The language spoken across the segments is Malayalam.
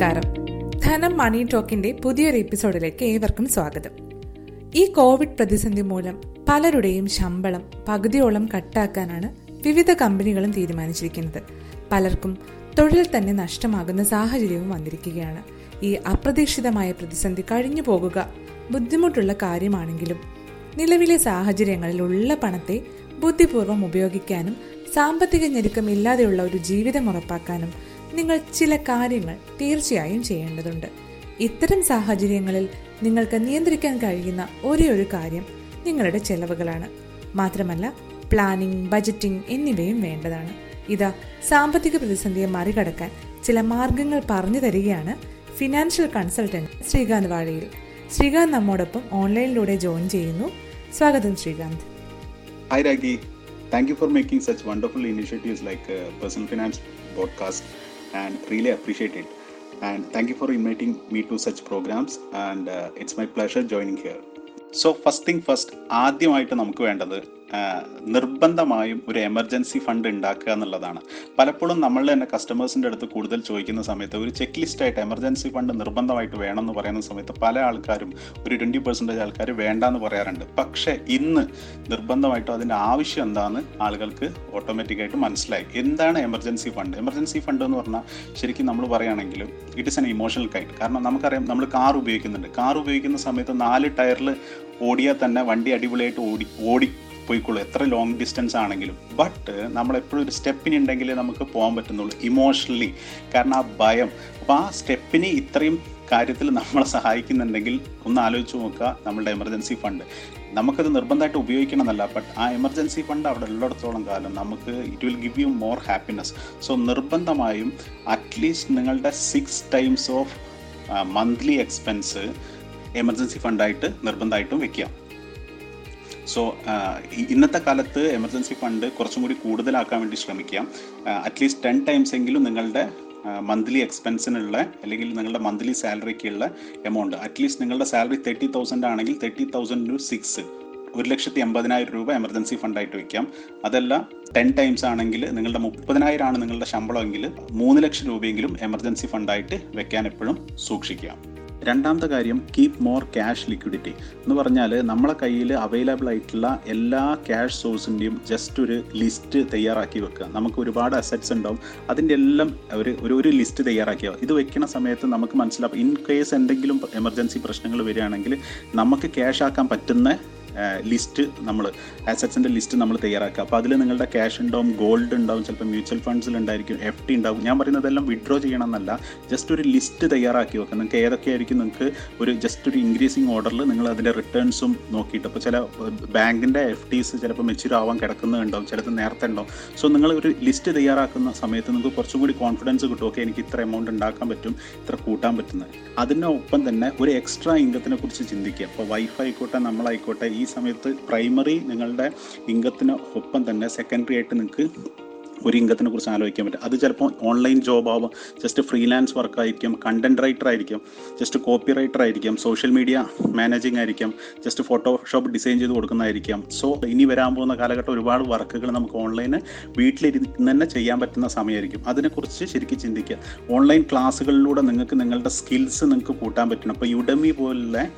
നമസ്കാരം. ധനം മണി ടോക്കിന്റെ പുതിയൊരു എപ്പിസോഡിലേക്ക് ഏവർക്കും സ്വാഗതം. ഈ കോവിഡ് പ്രതിസന്ധി മൂലം പലരുടെയും ശമ്പളം പകുതിയോളം കട്ടാക്കാനാണ് വിവിധ കമ്പനികളും തീരുമാനിച്ചിരിക്കുന്നത്. പലർക്കും തൊഴിൽ തന്നെ നഷ്ടമാകുന്ന സാഹചര്യവും വന്നിരിക്കുകയാണ്. ഈ അപ്രതീക്ഷിതമായ പ്രതിസന്ധി കഴിഞ്ഞു പോകുക ബുദ്ധിമുട്ടുള്ള കാര്യമാണെങ്കിലും നിലവിലെ സാഹചര്യങ്ങളിൽ ഉള്ള പണത്തെ ബുദ്ധിപൂർവം ഉപയോഗിക്കാനും സാമ്പത്തിക ഞെരുക്കം ഇല്ലാതെയുള്ള ഒരു ജീവിതം ഉറപ്പാക്കാനും നിങ്ങൾ ചില കാര്യങ്ങൾ തീർച്ചയായും ചെയ്യേണ്ടതുണ്ട്. ഇത്തരം സാഹചര്യങ്ങളിൽ നിങ്ങൾക്ക് നിയന്ത്രിക്കാൻ കഴിയുന്ന ഒരേ ഒരു കാര്യം നിങ്ങളുടെ ചെലവുകളാണ്. മാത്രമല്ല പ്ലാനിംഗ് ബജറ്റിംഗ് എന്നിവയും വേണ്ടതാണ്. ഇതാ സാമ്പത്തിക പ്രതിസന്ധിയെ മറികടക്കാൻ ചില മാർഗങ്ങൾ പറഞ്ഞു തരികയാണ് ഫിനാൻഷ്യൽ കൺസൾട്ടന്റ് ശ്രീകാന്ത് വാഴയിൽ. ശ്രീകാന്ത് നമ്മോടൊപ്പം ഓൺലൈനിലൂടെ ജോയിൻ ചെയ്യുന്നു. സ്വാഗതം Srikanth. Hi Ragi thank you for making such wonderful initiatives like personal Finance Podcast and really appreciate it. And thank you for inviting me to such programs. And uh, it's my pleasure joining here. So first thing first ആദ്യമായിട്ട് നമുക്ക് വേണ്ടത് നിർബന്ധമായും ഒരു എമർജൻസി ഫണ്ട് ഉണ്ടാക്കുക എന്നുള്ളതാണ്. പലപ്പോഴും നമ്മൾ തന്നെ കസ്റ്റമേഴ്സിന്റെ അടുത്ത് കൂടുതൽ ചോദിക്കുന്ന സമയത്ത് ഒരു ചെക്ക് ലിസ്റ്റ് ആയിട്ട് എമർജൻസി ഫണ്ട് നിർബന്ധമായിട്ട് വേണം എന്ന് പറയുന്ന സമയത്ത് പല ആൾക്കാരും ഒരു ട്വന്റി പെർസെന്റേജ് ആൾക്കാർ വേണ്ടാന്ന് പറയാറുണ്ട്. പക്ഷേ ഇന്ന് നിർബന്ധമായിട്ടും അതിന്റെ ആവശ്യം എന്താണെന്ന് ആളുകൾക്ക് ഓട്ടോമാറ്റിക്കായിട്ട് മനസ്സിലായി. എന്താണ് എമർജൻസി ഫണ്ട്? എമർജൻസി ഫണ്ട് എന്ന് പറഞ്ഞാൽ ശരിക്കും നമ്മൾ പറയുകയാണെങ്കിൽ it is an emotional kite കാരണം നമുക്കറിയാം നമ്മൾ കാർ ഉപയോഗിക്കുന്നുണ്ട്. കാർ ഉപയോഗിക്കുന്ന സമയത്ത് നാല് ടയറിൽ ഓടിയാൽ തന്നെ വണ്ടി അടിപൊളിയായിട്ട് ഓടി ഓടി പോയിക്കോളൂ എത്ര ലോങ് ഡിസ്റ്റൻസ് ആണെങ്കിലും. ബട്ട് നമ്മളെപ്പോഴും ഒരു സ്റ്റെപ്പിന് ഉണ്ടെങ്കിൽ നമുക്ക് പോകാൻ പറ്റുന്നുള്ളൂ ഇമോഷണലി കാരണം ആ ഭയം. അപ്പോൾ ആ സ്റ്റെപ്പിന് ഇത്രയും കാര്യത്തിൽ നമ്മളെ സഹായിക്കുന്നുണ്ടെങ്കിൽ ഒന്ന് ആലോചിച്ച് നോക്കുക. നമ്മളുടെ എമർജൻസി ഫണ്ട് നമുക്കത് നിർബന്ധമായിട്ട് ഉപയോഗിക്കണമെന്നല്ല. ബട്ട് ആ എമർജൻസി ഫണ്ട് അവിടെ ഉള്ളിടത്തോളം കാലം നമുക്ക് it will give you more happiness so നിർബന്ധമായും അറ്റ്ലീസ്റ്റ് നിങ്ങളുടെ six times of monthly expense emergency ഫണ്ടായിട്ട് നിർബന്ധമായിട്ടും വെക്കുക. സോ ഇന്നത്തെ കാലത്ത് എമർജൻസി ഫണ്ട് കുറച്ചും കൂടി കൂടുതലാക്കാൻ വേണ്ടി ശ്രമിക്കാം. അറ്റ്ലീസ്റ്റ് ടെൻ ടൈംസ് എങ്കിലും നിങ്ങളുടെ മന്ത്ലി എക്സ്പെൻസിനുള്ള അല്ലെങ്കിൽ നിങ്ങളുടെ മന്ത്ലി സാലറിക്കുള്ള എമൗണ്ട് അറ്റ്ലീസ്റ്റ് നിങ്ങളുടെ സാലറി തേർട്ടി തൗസൻഡ് ആണെങ്കിൽ തേർട്ടി തൗസൻഡ് ടു സിക്സ് ഒരു ലക്ഷത്തി എൺപതിനായിരം രൂപ എമർജൻസി ഫണ്ടായിട്ട് വയ്ക്കാം അതല്ല ടെൻ ടൈംസ് ആണെങ്കിൽ നിങ്ങളുടെ മുപ്പതിനായിരം ആണ് നിങ്ങളുടെ ശമ്പളമെങ്കിൽ മൂന്ന് ലക്ഷം രൂപയെങ്കിലും എമർജൻസി ഫണ്ടായിട്ട് വെക്കാൻ എപ്പോഴും സൂക്ഷിക്കുക രണ്ടാമത്തെ കാര്യം കീപ് മോർ ക്യാഷ് ലിക്വിഡിറ്റി എന്ന് പറഞ്ഞാൽ നമ്മളെ കയ്യിൽ അവൈലബിൾ ആയിട്ടുള്ള എല്ലാ ക്യാഷ് സോഴ്സിന്റെയും ജസ്റ്റ് ഒരു ലിസ്റ്റ് തയ്യാറാക്കി വെക്കുക. നമുക്ക് ഒരുപാട് അസറ്റ്സ് ഉണ്ടാവും. അതിന്റെ എല്ലാം ഒരു ഒരു ഒരു ലിസ്റ്റ് തയ്യാറാക്കിയ ഇത് വെക്കുന്ന സമയത്ത് നമുക്ക് മനസ്സിലാവും. ഇൻ കേസ് എന്തെങ്കിലും എമർജൻസി പ്രശ്നങ്ങൾ വരികയാണെങ്കിൽ നമുക്ക് ക്യാഷ് ആക്കാൻ പറ്റുന്ന ലിസ്റ്റ് നമ്മൾ അസറ്റ്സിന്റെ ലിസ്റ്റ് നമ്മൾ തയ്യാറാക്കുക. അപ്പോൾ അതിൽ നിങ്ങളുടെ ക്യാഷ് ഉണ്ടാവും ഗോൾഡ് ഉണ്ടാവും ചിലപ്പോൾ മ്യൂച്വൽ ഫണ്ട്സിൽ ഉണ്ടായിരിക്കും എഫ് ടി ഉണ്ടാവും. ഞാൻ പറയുന്നതെല്ലാം വിഡ്രോ ചെയ്യണമെന്നല്ല ജസ്റ്റ് ഒരു ലിസ്റ്റ് തയ്യാറാക്കി വെക്കുക. നിങ്ങൾക്ക് ഏതൊക്കെയായിരിക്കും നിങ്ങൾക്ക് ഒരു ജസ്റ്റ് ഒരു ഇൻക്രീസിങ് ഓർഡറിൽ നിങ്ങൾ അതിന്റെ റിട്ടേൺസും നോക്കിയിട്ട്. അപ്പോൾ ചില ബാങ്കിന്റെ എഫ് ടീസ് ചിലപ്പോൾ മെച്യൂർ ആവാൻ കിടക്കുന്നുണ്ടാവും ചിലത് നേരത്തെ ഉണ്ടാവും. സോ നിങ്ങൾ ഒരു ലിസ്റ്റ് തയ്യാറാക്കുന്ന സമയത്ത് നിങ്ങൾക്ക് കുറച്ചും കൂടി കോൺഫിഡൻസ് കിട്ടും. ഓക്കെ എനിക്ക് ഇത്ര എമൗണ്ട് ഉണ്ടാക്കാൻ പറ്റും ഇത്ര കൂട്ടാൻ പറ്റുന്നത് അതിനൊപ്പം തന്നെ ഒരു എക്സ്ട്രാ ഇൻകത്തിനെ കുറിച്ച് ചിന്തിക്കുക. അപ്പോൾ വൈഫ് ആയിക്കോട്ടെ നമ്മളായിക്കോട്ടെ ഈ സമയത്ത് പ്രൈമറി നിങ്ങളുടെ ഇൻകത്തിന് ഒപ്പം തന്നെ സെക്കൻഡറി ആയിട്ട് നിങ്ങൾക്ക് ഒരു ഇംഗത്തിനെ കുറിച്ച് ആലോചിക്കാൻ പറ്റും. അത് ചിലപ്പോൾ ഓൺലൈൻ ജോബ് ആവാം. ജസ്റ്റ് ഫ്രീലാൻസ് വർക്ക് ആയിരിക്കും. കണ്ടന്റ് റൈറ്റർ ആയിരിക്കും. ജസ്റ്റ് കോപ്പി റൈറ്റർ ആയിരിക്കും. സോഷ്യൽ മീഡിയ മാനേജിങ് ആയിരിക്കും. ജസ്റ്റ് ഫോട്ടോഷോപ്പ് ഡിസൈൻ ചെയ്ത് കൊടുക്കുന്നതായിരിക്കും. സോ ഇനി വരാൻ പോകുന്ന കാലഘട്ടം ഒരുപാട് വർക്കുകൾ നമുക്ക് ഓൺലൈന് വീട്ടിലിരുന്ന് തന്നെ ചെയ്യാൻ പറ്റുന്ന സമയമായിരിക്കും. അതിനെക്കുറിച്ച് ശരിക്കും ചിന്തിക്കുക. ഓൺലൈൻ ക്ലാസ്സുകളിലൂടെ നിങ്ങൾക്ക് നിങ്ങളുടെ സ്കിൽസ് നിങ്ങൾക്ക് കൂട്ടാൻ പറ്റണം. ഇപ്പോൾ യുഡമി പോലുള്ള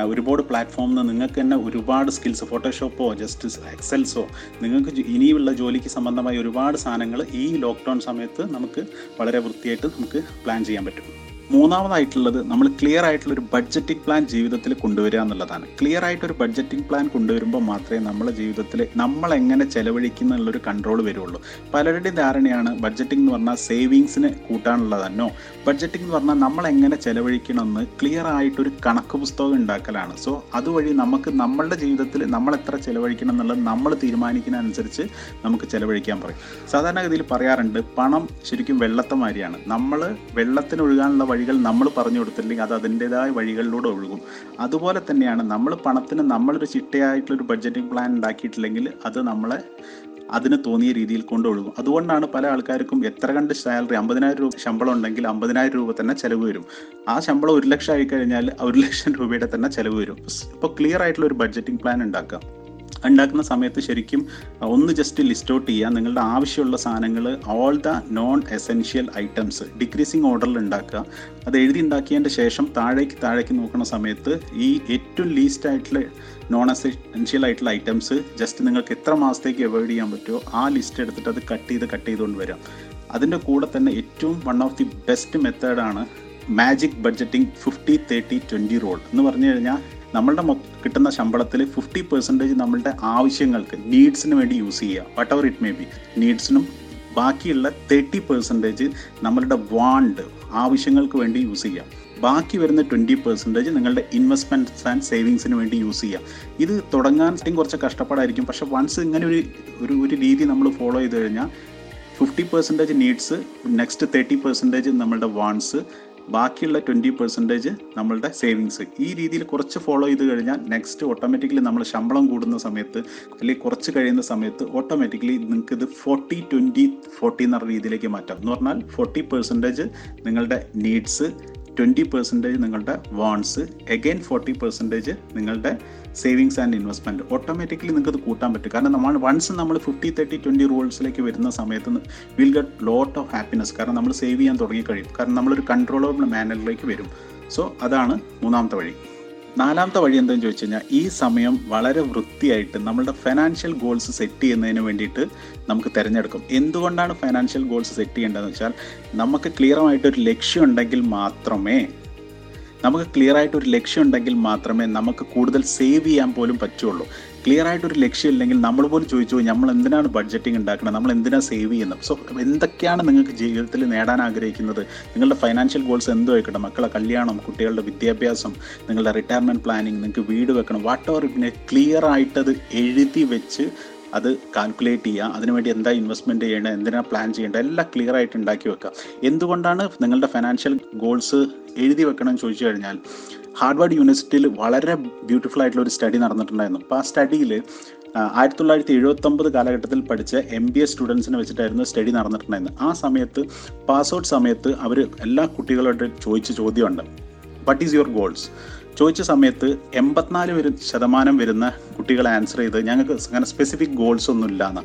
ഒരുപാട് പ്ലാറ്റ്ഫോമിൽ നിന്ന് നിങ്ങൾക്ക് തന്നെ ഒരുപാട് സ്കിൽസ് ഫോട്ടോഷോപ്പോ ജസ്റ്റ് എക്സൽസോ നിങ്ങൾക്ക് ഇനിയുള്ള ജോലിക്ക് സംബന്ധമായ ഒരുപാട് സാധനങ്ങൾ ഈ ലോക്ക്ഡൗൺ സമയത്ത് നമുക്ക് വളരെ വൃത്തിയായിട്ട് നമുക്ക് പ്ലാൻ ചെയ്യാൻ പറ്റും. മൂന്നാമതായിട്ടുള്ളത് നമ്മൾ ക്ലിയർ ആയിട്ടുള്ള ഒരു ബഡ്ജറ്റിംഗ് പ്ലാൻ ജീവിതത്തിൽ കൊണ്ടുവരിക എന്നുള്ളതാണ്. ക്ലിയർ ആയിട്ട് ഒരു ബഡ്ജറ്റിംഗ് പ്ലാൻ കൊണ്ടുവരുമ്പോൾ മാത്രമേ നമ്മുടെ ജീവിതത്തിൽ നമ്മൾ എങ്ങനെ ചെലവഴിക്കുന്ന എന്നുള്ളൊരു കൺട്രോൾ വരുള്ളൂ. പലരുടെയും ധാരണയാണ് ബഡ്ജറ്റിംഗ് എന്ന് പറഞ്ഞാൽ സേവിങ്സിന് കൂട്ടാനുള്ളതന്നോ? ബഡ്ജറ്റിംഗ് എന്ന് പറഞ്ഞാൽ നമ്മൾ എങ്ങനെ ചെലവഴിക്കണമെന്ന് ക്ലിയർ ആയിട്ടൊരു കണക്ക് പുസ്തകം ഉണ്ടാക്കലാണ്. സോ അതുവഴി നമുക്ക് നമ്മളുടെ ജീവിതത്തിൽ നമ്മൾ എത്ര ചെലവഴിക്കണം എന്നുള്ളത് നമ്മൾ തീരുമാനിക്കുന്ന അനുസരിച്ച് നമുക്ക് ചെലവഴിക്കാൻ പറയും. സാധാരണഗതിയിൽ പറയാറുണ്ട് പണം ശരിക്കും വെള്ളത്തെ മാതിരിയാണ് നമ്മൾ വെള്ളത്തിന് ഒഴുകാനുള്ള വഴികൾ നമ്മൾ പറഞ്ഞു കൊടുത്തില്ലെങ്കിൽ അത് അതിന്റെതായ വഴികളിലൂടെ ഒഴുകും. അതുപോലെ തന്നെയാണ് നമ്മൾ പണത്തിന് നമ്മളൊരു ചിട്ടയായിട്ടുള്ളൊരു ബഡ്ജറ്റിംഗ് പ്ലാൻ ഉണ്ടാക്കിയിട്ടില്ലെങ്കിൽ അത് നമ്മളെ അതിന് തോന്നിയ രീതിയിൽ കൊണ്ട് ഒഴുകും. അതുകൊണ്ടാണ് പല ആൾക്കാർക്കും എത്ര കണ്ട് സാലറി അമ്പതിനായിരം രൂപ ശമ്പളം ഉണ്ടെങ്കിൽ അമ്പതിനായിരം രൂപ തന്നെ ചിലവ് വരും. ആ ശമ്പളം ഒരു ലക്ഷം ആയി കഴിഞ്ഞാൽ ഒരു ലക്ഷം രൂപയുടെ തന്നെ ചിലവ് വരും. ഇപ്പോൾ ക്ലിയർ ആയിട്ടുള്ള ഒരു ബഡ്ജറ്റിംഗ് പ്ലാൻ ഉണ്ടാക്കുക ഉണ്ടാക്കുന്ന സമയത്ത് ശരിക്കും ഒന്ന് ജസ്റ്റ് ലിസ്റ്റ് ഔട്ട് ചെയ്യുക. നിങ്ങളുടെ ആവശ്യമുള്ള സാധനങ്ങൾ all the non essential items decreasing ഓർഡറിൽ ഉണ്ടാക്കുക. അത് എഴുതി ഉണ്ടാക്കിയതിന്റെ ശേഷം താഴേക്ക് താഴേക്ക് നോക്കുന്ന സമയത്ത് ഈ ഏറ്റവും ലീസ്റ്റ് ആയിട്ടുള്ള നോൺ എസെൻഷ്യൽ ആയിട്ടുള്ള ഐറ്റംസ് ജസ്റ്റ് നിങ്ങൾക്ക് എത്ര മാസത്തേക്ക് അവോയ്ഡ് ചെയ്യാൻ പറ്റുമോ ആ ലിസ്റ്റ് എടുത്തിട്ട് അത് കട്ട് ചെയ്ത് കട്ട് ചെയ്തുകൊണ്ട് വരാം. അതിന്റെ കൂടെ തന്നെ ഏറ്റവും വൺ ഓഫ് ദി ബെസ്റ്റ് മെത്തേഡാണ് magic budgeting fifty thirty twenty rule എന്ന് പറഞ്ഞു കഴിഞ്ഞാൽ നമ്മളുടെ കിട്ടുന്ന ശമ്പളത്തിൽ ഫിഫ്റ്റി പെർസെന്റേജ് നമ്മളുടെ ആവശ്യങ്ങൾക്ക് നീഡ്സിന് വേണ്ടി യൂസ് ചെയ്യുക. Whatever it may be നീഡ്സിനും ബാക്കിയുള്ള തേർട്ടി പെർസെന്റേജ് നമ്മളുടെ വാണ്ട് ആവശ്യങ്ങൾക്ക് വേണ്ടി യൂസ് ചെയ്യാം ബാക്കി വരുന്ന ട്വന്റി പെർസെന്റേജ് നിങ്ങളുടെ ഇൻവെസ്റ്റ്മെന്റ്സ് ആൻഡ് സേവിങ്സിന് വേണ്ടി യൂസ് ചെയ്യാം ഇത് തുടങ്ങാൻ കുറച്ച് കഷ്ടപ്പാടായിരിക്കും. പക്ഷേ വൺസ് ഇങ്ങനെ ഒരു ഒരു ഒരു രീതി നമ്മൾ ഫോളോ ചെയ്ത് കഴിഞ്ഞാൽ fifty percentage needs next thirty percentage നമ്മളുടെ വാൺസ് ബാക്കിയുള്ള ട്വന്റി പെർസെന്റേജ് നമ്മളുടെ സേവിങ്സ്. ഈ രീതിയിൽ കുറച്ച് ഫോളോ ചെയ്ത് കഴിഞ്ഞാൽ നെക്സ്റ്റ് ഓട്ടോമാറ്റിക്കലി നമ്മൾ ശമ്പളം കൂടുന്ന സമയത്ത് അല്ലെങ്കിൽ കുറച്ച് കഴിയുന്ന സമയത്ത് ഓട്ടോമാറ്റിക്കലി നിങ്ങൾക്ക് ഇത് ഫോർട്ടി ട്വന്റി ഫോർട്ടി എന്ന രീതിയിലേക്ക് മാറ്റാം. എന്ന് പറഞ്ഞാൽ ഫോർട്ടി പെർസെന്റേജ് നിങ്ങളുടെ നീഡ്സ് ട്വന്റി പെർസെന്റേജ് നിങ്ങളുടെ വാൺസ് എഗെയിൻ ഫോർട്ടി പെർസെന്റേജ് നിങ്ങളുടെ സേവിങ്സ് ആൻഡ് ഇൻവെസ്റ്റ്മെന്റ് ഓട്ടോമാറ്റിക്കലി നിങ്ങൾക്ക് അത് കൂട്ടാൻ പറ്റും. കാരണം നമ്മൾ വൺസ് നമ്മൾ ഫിഫ്റ്റി തേർട്ടി ട്വന്റി റൂൾസിലേക്ക് വരുന്ന സമയത്ത് will get lot of happiness കാരണം നമ്മൾ സേവ് ചെയ്യാൻ തുടങ്ങി കഴിയും കാരണം നമ്മളൊരു കൺട്രോളബിൾ മാനറിലേക്ക് വരും. സോ അതാണ് മൂന്നാമത്തെ വഴി. നാലാമത്തെ വഴി എന്താണെന്ന് ചോദിച്ചു കഴിഞ്ഞാൽ ഈ സമയം വളരെ വൃത്തിയായിട്ട് നമ്മളുടെ ഫൈനാൻഷ്യൽ ഗോൾസ് സെറ്റ് ചെയ്യുന്നതിന് വേണ്ടിയിട്ട് നമുക്ക് തിരഞ്ഞെടുക്കും. എന്തുകൊണ്ടാണ് ഫൈനാൻഷ്യൽ ഗോൾസ് സെറ്റ് ചെയ്യേണ്ടതെന്ന് വെച്ചാൽ നമുക്ക് ക്ലിയറായിട്ടൊരു ലക്ഷ്യം ഉണ്ടെങ്കിൽ മാത്രമേ നമുക്ക് ക്ലിയർ ആയിട്ട് ഒരു ലക്ഷ്യം ഉണ്ടെങ്കിൽ മാത്രമേ നമുക്ക് കൂടുതൽ സേവ് ചെയ്യാൻ പോലും പറ്റുള്ളൂ. ക്ലിയർ ആയിട്ട് ഒരു ലക്ഷ്യം ഇല്ലെങ്കിൽ നമ്മൾ പോലും ചോദിച്ചു നമ്മൾ എന്തിനാണ് ബഡ്ജറ്റിംഗ് ഉണ്ടാക്കുന്നത് നമ്മൾ എന്തിനാണ് സേവ് ചെയ്യുന്നത്? സോ എന്തൊക്കെയാണ് നിങ്ങൾക്ക് ജീവിതത്തിൽ നേടാൻ ആഗ്രഹിക്കുന്നത്? നിങ്ങളുടെ ഫൈനാൻഷ്യൽ ഗോൾസ് എന്തോ ആയിക്കോട്ടെ മക്കളെ കല്യാണം കുട്ടികളുടെ വിദ്യാഭ്യാസം നിങ്ങളുടെ റിട്ടയർമെന്റ് പ്ലാനിങ് നിങ്ങൾക്ക് വീട് വെക്കണം വാട്ട് എവർ പിന്നെ ക്ലിയർ ആയിട്ടത് എഴുതി വെച്ച് അത് കാൽക്കുലേറ്റ് ചെയ്യുക അതിനുവേണ്ടി എന്താ ഇൻവെസ്റ്റ്മെന്റ് ചെയ്യേണ്ടത് എന്തിനാ പ്ലാൻ ചെയ്യേണ്ടത് എല്ലാം ക്ലിയർ ആയിട്ട് ഉണ്ടാക്കി വെക്കുക. എന്തുകൊണ്ടാണ് നിങ്ങളുടെ ഫിനാൻഷ്യൽ ഗോൾസ് എഴുതി വെക്കണം എന്ന് ചോദിച്ചു കഴിഞ്ഞാൽ ഹാർഡ്വാർഡ് യൂണിവേഴ്സിറ്റിയിൽ വളരെ ബ്യൂട്ടിഫുൾ ആയിട്ടുള്ള ഒരു സ്റ്റഡി നടന്നിട്ടുണ്ടായിരുന്നു. അപ്പോൾ ആ സ്റ്റഡിയിൽ ആയിരത്തി തൊള്ളായിരത്തി എഴുപത്തൊമ്പത് കാലഘട്ടത്തിൽ പഠിച്ച എം ബി എ സ്റ്റുഡൻസിനെ വെച്ചിട്ടായിരുന്നു സ്റ്റഡി നടന്നിട്ടുണ്ടായിരുന്നത്. ആ സമയത്ത് പാസ് ഔട്ട് സമയത്ത് അവർ എല്ലാ കുട്ടികളോട് ചോദിച്ച ചോദ്യമുണ്ട്. വട്ട് ഈസ് യുവർ ഗോൾസ് ചോദിച്ച സമയത്ത് എൺപത്തിനാല് വരും ശതമാനം വരുന്ന കുട്ടികൾ ആൻസർ ചെയ്ത് ഞങ്ങൾക്ക് അങ്ങനെ സ്പെസിഫിക് ഗോൾസ് ഒന്നും ഇല്ലാന്ന്.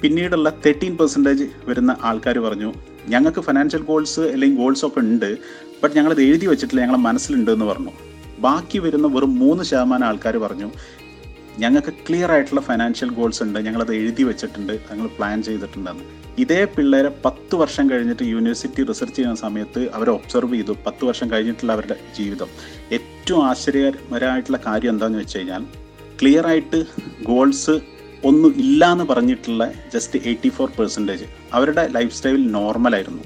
പിന്നീടുള്ള തേർട്ടീൻ പെർസെന്റേജ് വരുന്ന ആൾക്കാർ പറഞ്ഞു ഞങ്ങൾക്ക് ഫിനാൻഷ്യൽ ഗോൾസ് അല്ലെങ്കിൽ ഗോൾസ് ഒക്കെ ഉണ്ട് ബട്ട് ഞങ്ങളത് എഴുതി വെച്ചിട്ടില്ല ഞങ്ങളെ മനസ്സിലുണ്ട് എന്ന് പറഞ്ഞു. ബാക്കി വരുന്ന വെറും മൂന്ന് ശതമാനം ആൾക്കാർ പറഞ്ഞു ഞങ്ങൾക്ക് ക്ലിയർ ആയിട്ടുള്ള ഫൈനാൻഷ്യൽ ഗോൾസ് ഉണ്ട്. ഞങ്ങളത് എഴുതി വെച്ചിട്ടുണ്ട്. ഞങ്ങൾ പ്ലാൻ ചെയ്തിട്ടുണ്ടെന്ന്. ഇതേ പിള്ളേരെ പത്ത് വർഷം കഴിഞ്ഞിട്ട് യൂണിവേഴ്സിറ്റി റിസർച്ച് ചെയ്യുന്ന സമയത്ത് അവരെ ഒബ്സർവ് ചെയ്തു. പത്ത് വർഷം കഴിഞ്ഞിട്ടുള്ള അവരുടെ ജീവിതം. ഏറ്റവും ആശ്ചര്യകരമായിട്ടുള്ള കാര്യം എന്താണെന്ന് വെച്ച് കഴിഞ്ഞാൽ ക്ലിയർ ആയിട്ട് ഗോൾസ് ഒന്നും ഇല്ല എന്ന് പറഞ്ഞിട്ടുള്ള ജസ്റ്റ് എയ്റ്റി ഫോർ പെർസെന്റേജ് അവരുടെ ലൈഫ് സ്റ്റൈൽ നോർമലായിരുന്നു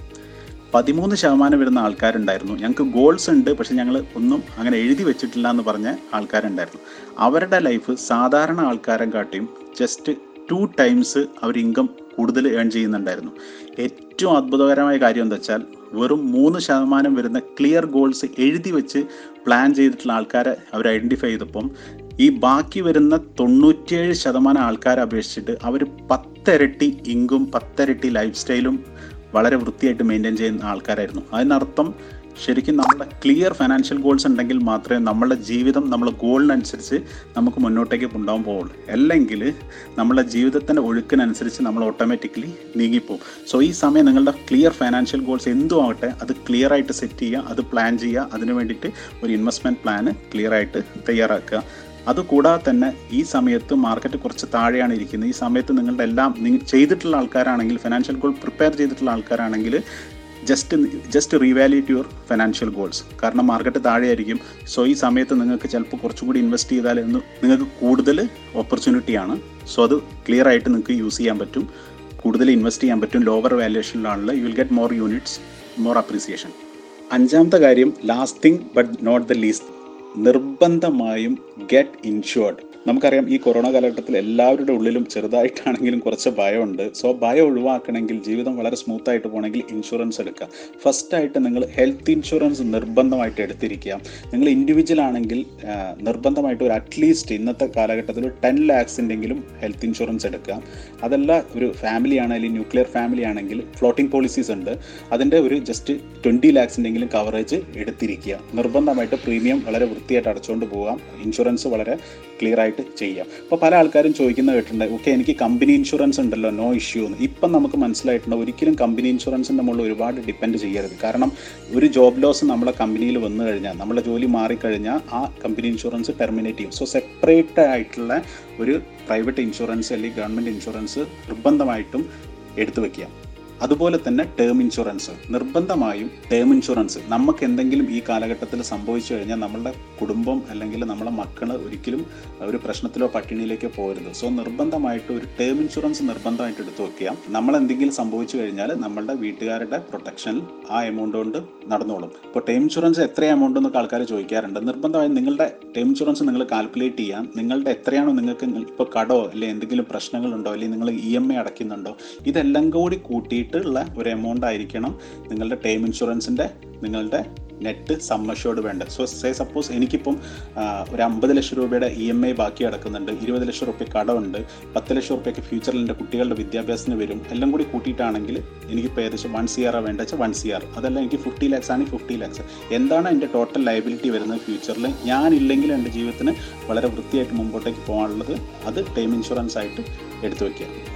പതിമൂന്ന് ശതമാനം വരുന്ന ആൾക്കാരുണ്ടായിരുന്നു. ഞങ്ങൾക്ക് ഗോൾസ് ഉണ്ട് പക്ഷെ ഞങ്ങൾ ഒന്നും അങ്ങനെ എഴുതി വെച്ചിട്ടില്ല എന്ന് പറഞ്ഞ ആൾക്കാരുണ്ടായിരുന്നു. അവരുടെ ലൈഫ് സാധാരണ ആൾക്കാരെ കാട്ടിയും ജസ്റ്റ് ടു ടൈംസ് അവർ ഇൻകം കൂടുതൽ ഏൺ ചെയ്യുന്നുണ്ടായിരുന്നു. ഏറ്റവും അത്ഭുതകരമായ കാര്യം എന്താ വെച്ചാൽ വെറും മൂന്ന് ശതമാനം വരുന്ന ക്ലിയർ ഗോൾസ് എഴുതി വെച്ച് പ്ലാൻ ചെയ്തിട്ടുള്ള ആൾക്കാരെ അവർ ഐഡന്റിഫൈ ചെയ്തപ്പം ഈ ബാക്കി വരുന്ന തൊണ്ണൂറ്റിയേഴ് ശതമാനം ആൾക്കാരെ അപേക്ഷിച്ചിട്ട് അവർ പത്തരട്ടി ഇങ്കും പത്തരട്ടി ലൈഫ് സ്റ്റൈലും വളരെ വൃത്തിയായിട്ട് മെയിന്റെയിൻ ചെയ്യുന്ന ആൾക്കാരായിരുന്നു. അതിനർത്ഥം ശരിക്കും നമ്മുടെ ക്ലിയർ ഫൈനാൻഷ്യൽ ഗോൾസ് ഉണ്ടെങ്കിൽ മാത്രമേ നമ്മളുടെ ജീവിതം നമ്മളെ ഗോളിനനുസരിച്ച് നമുക്ക് മുന്നോട്ടേക്ക് കൊണ്ടുപോകാൻ പോകുള്ളൂ. അല്ലെങ്കിൽ നമ്മുടെ ജീവിതത്തിന്റെ ഒഴുക്കിനനുസരിച്ച് നമ്മൾ ഓട്ടോമാറ്റിക്കലി നീങ്ങിപ്പോകും. സോ ഈ സമയം നിങ്ങളുടെ ക്ലിയർ ഫൈനാൻഷ്യൽ ഗോൾസ് എന്തും ആവട്ടെ അത് ക്ലിയർ ആയിട്ട് സെറ്റ് ചെയ്യുക അത് പ്ലാൻ ചെയ്യുക അതിന് വേണ്ടിയിട്ട് ഒരു ഇൻവെസ്റ്റ്മെന്റ് പ്ലാന് ക്ലിയർ ആയിട്ട് തയ്യാറാക്കുക. അതുകൂടാതെ തന്നെ ഈ സമയത്ത് മാർക്കറ്റ് കുറച്ച് താഴെയാണ് ഇരിക്കുന്നത്. ഈ സമയത്ത് നിങ്ങളുടെ എല്ലാം ചെയ്തിട്ടുള്ള ആൾക്കാരാണെങ്കിൽ ഫിനാൻഷ്യൽ ഗോൾ പ്രിപ്പയർ ചെയ്തിട്ടുള്ള ആൾക്കാരാണെങ്കിൽ just just revaluate your financial goals കാരണം മാർക്കറ്റ് താഴെയായിരിക്കും. സോ ഈ സമയത്ത് നിങ്ങൾക്ക് ചിലപ്പോൾ കുറച്ചും കൂടി ഇൻവെസ്റ്റ് ചെയ്താൽ എന്ന് നിങ്ങൾക്ക് കൂടുതൽ ഓപ്പർച്യൂണിറ്റിയാണ് സോ അത് ക്ലിയർ ആയിട്ട് നിങ്ങൾക്ക് യൂസ് ചെയ്യാൻ പറ്റും. കൂടുതൽ ഇൻവെസ്റ്റ് ചെയ്യാൻ പറ്റും. Lower വാല്യുവേഷനിലാണുള്ളത് you will get more units more appreciation അഞ്ചാമത്തെ കാര്യം last thing but not the least നിർബന്ധമായും ഗെറ്റ് ഇൻഷുർഡ് നമുക്കറിയാം ഈ കൊറോണ കാലഘട്ടത്തിൽ എല്ലാവരുടെ ഉള്ളിലും ചെറുതായിട്ടാണെങ്കിലും കുറച്ച് ഭയമുണ്ട്. സോ ഭയം ഒഴിവാക്കണമെങ്കിൽ ജീവിതം വളരെ സ്മൂത്ത് ആയിട്ട് പോകണമെങ്കിൽ ഇൻഷുറൻസ് എടുക്കുക. ഫസ്റ്റ് ആയിട്ട് നിങ്ങൾ ഹെൽത്ത് ഇൻഷുറൻസ് നിർബന്ധമായിട്ട് എടുത്തിരിക്കുക. നിങ്ങൾ ഇൻഡിവിജ്വൽ ആണെങ്കിൽ നിർബന്ധമായിട്ട് ഒരു അറ്റ്ലീസ്റ്റ് ഇന്നത്തെ കാലഘട്ടത്തിൽ ടെൻ ലാക്സിന്റെങ്കിലും ഹെൽത്ത് ഇൻഷുറൻസ് എടുക്കുക. അതല്ല ഒരു ഫാമിലി ആണ് അല്ലെങ്കിൽ ന്യൂക്ലിയർ ഫാമിലി ആണെങ്കിൽ ഫ്ലോട്ടിംഗ് പോളിസീസ് ഉണ്ട്. അതിന്റെ ഒരു ജസ്റ്റ് ട്വന്റി ലാക്സിന്റെങ്കിലും കവറേജ് എടുത്തിരിക്കുക. നിർബന്ധമായിട്ട് പ്രീമിയം വളരെ വൃത്തിയായിട്ട് അടച്ചുകൊണ്ട് പോകാം ഇൻഷുറൻസ് വളരെ ക്ലിയർ ചെയ്യാം. അപ്പോൾ പല ആൾക്കാരും ചോദിക്കുന്ന കേട്ടിട്ടുണ്ട് ഓക്കെ എനിക്ക് കമ്പനി ഇൻഷുറൻസ് ഉണ്ടല്ലോ നോ ഇഷ്യൂ എന്ന് ഇപ്പം നമുക്ക് മനസ്സിലായിട്ടുണ്ട് ഒരിക്കലും കമ്പനി ഇൻഷുറൻസിന്റെ മുകളിൽ ഒരുപാട് ഡിപ്പെൻഡ് ചെയ്യരുത്. കാരണം ഒരു ജോബ് ലോസ് നമ്മളെ കമ്പനിയിൽ വന്നു കഴിഞ്ഞാൽ നമ്മുടെ ജോലി മാറിക്കഴിഞ്ഞാൽ ആ കമ്പനി ഇൻഷുറൻസ് ടെർമിനേറ്റ് ചെയ്യും. സോ സെപ്പറേറ്റ് ആയിട്ടുള്ള ഒരു പ്രൈവറ്റ് ഇൻഷുറൻസ് അല്ലെങ്കിൽ ഗവൺമെന്റ് ഇൻഷുറൻസ് നിർബന്ധമായിട്ടും എടുത്തു വെക്കുക. അതുപോലെ തന്നെ ടേം ഇൻഷുറൻസ് നിർബന്ധമായും ടേം ഇൻഷുറൻസ് നമുക്ക് എന്തെങ്കിലും ഈ കാലഘട്ടത്തിൽ സംഭവിച്ചു കഴിഞ്ഞാൽ നമ്മളുടെ കുടുംബം അല്ലെങ്കിൽ നമ്മളെ മക്കൾ ഒരിക്കലും ഒരു പ്രശ്നത്തിലോ പട്ടിണിയിലേക്കോ പോകരുത്. സോ നിർബന്ധമായിട്ട് ഒരു ടേം ഇൻഷുറൻസ് നിർബന്ധമായിട്ട് എടുത്തു വെക്കുക. നമ്മൾ എന്തെങ്കിലും സംഭവിച്ചു കഴിഞ്ഞാൽ നമ്മളുടെ വീട്ടുകാരുടെ പ്രൊട്ടക്ഷൻ ആ എമൗണ്ട് കൊണ്ട് നടന്നോളും. ഇപ്പോൾ ടേം ഇൻഷുറൻസ് എത്ര എമൗണ്ട് എന്നൊക്കെ ആൾക്കാർ ചോദിക്കാറുണ്ട്. നിർബന്ധമായും നിങ്ങളുടെ ടേം ഇൻഷുറൻസ് നിങ്ങൾ കാൽക്കുലേറ്റ് ചെയ്യാം. നിങ്ങളുടെ എത്രയാണോ നിങ്ങൾക്ക് ഇപ്പോൾ കടോ അല്ലെങ്കിൽ എന്തെങ്കിലും പ്രശ്നങ്ങളുണ്ടോ അല്ലെങ്കിൽ നിങ്ങൾ ഇ എം ഐ അടയ്ക്കുന്നുണ്ടോ ഇതെല്ലാം കൂടി കൂട്ടിയിട്ട് ഉള്ള ഒരു എമൗണ്ട് ആയിരിക്കണം നിങ്ങളുടെ ടേം ഇൻഷുറൻസിന്റെ നിങ്ങളുടെ നെറ്റ് സമ്മഷോഡ് വേണ്ടത്. സോ സേ സപ്പോസ് എനിക്കിപ്പം ഒരു അമ്പത് ലക്ഷം രൂപയുടെ ഇ എം ഐ ബാക്കി അടക്കുന്നുണ്ട് ഇരുപത് ലക്ഷം റുപ്യ കടമുണ്ട്. പത്ത് ലക്ഷം റുപ്യക്ക് ഫ്യൂച്ചറിൽ എന്റെ കുട്ടികളുടെ വിദ്യാഭ്യാസത്തിന് വരും. എല്ലാം കൂടി കൂട്ടിയിട്ടാണെങ്കിൽ എനിക്കിപ്പോൾ ഏകദേശം വൺ സി ആർ വേണ്ട വെച്ചാൽ വൺ സി ആർ അതല്ല എനിക്ക് ഫിഫ്റ്റി ലാക്സ് ആണെങ്കിൽ ഫിഫ്റ്റി ലാക്സ് എന്താണ് എന്റെ ടോട്ടൽ ലയബിലിറ്റി വരുന്നത് ഫ്യൂച്ചറിൽ ഞാനില്ലെങ്കിൽ എന്റെ ജീവിതത്തിന് വളരെ വൃത്തിയായിട്ട് മുമ്പോട്ടേക്ക് പോകാനുള്ളത് അത് ടേം ഇൻഷുറൻസ് ആയിട്ട് എടുത്തു വയ്ക്കുക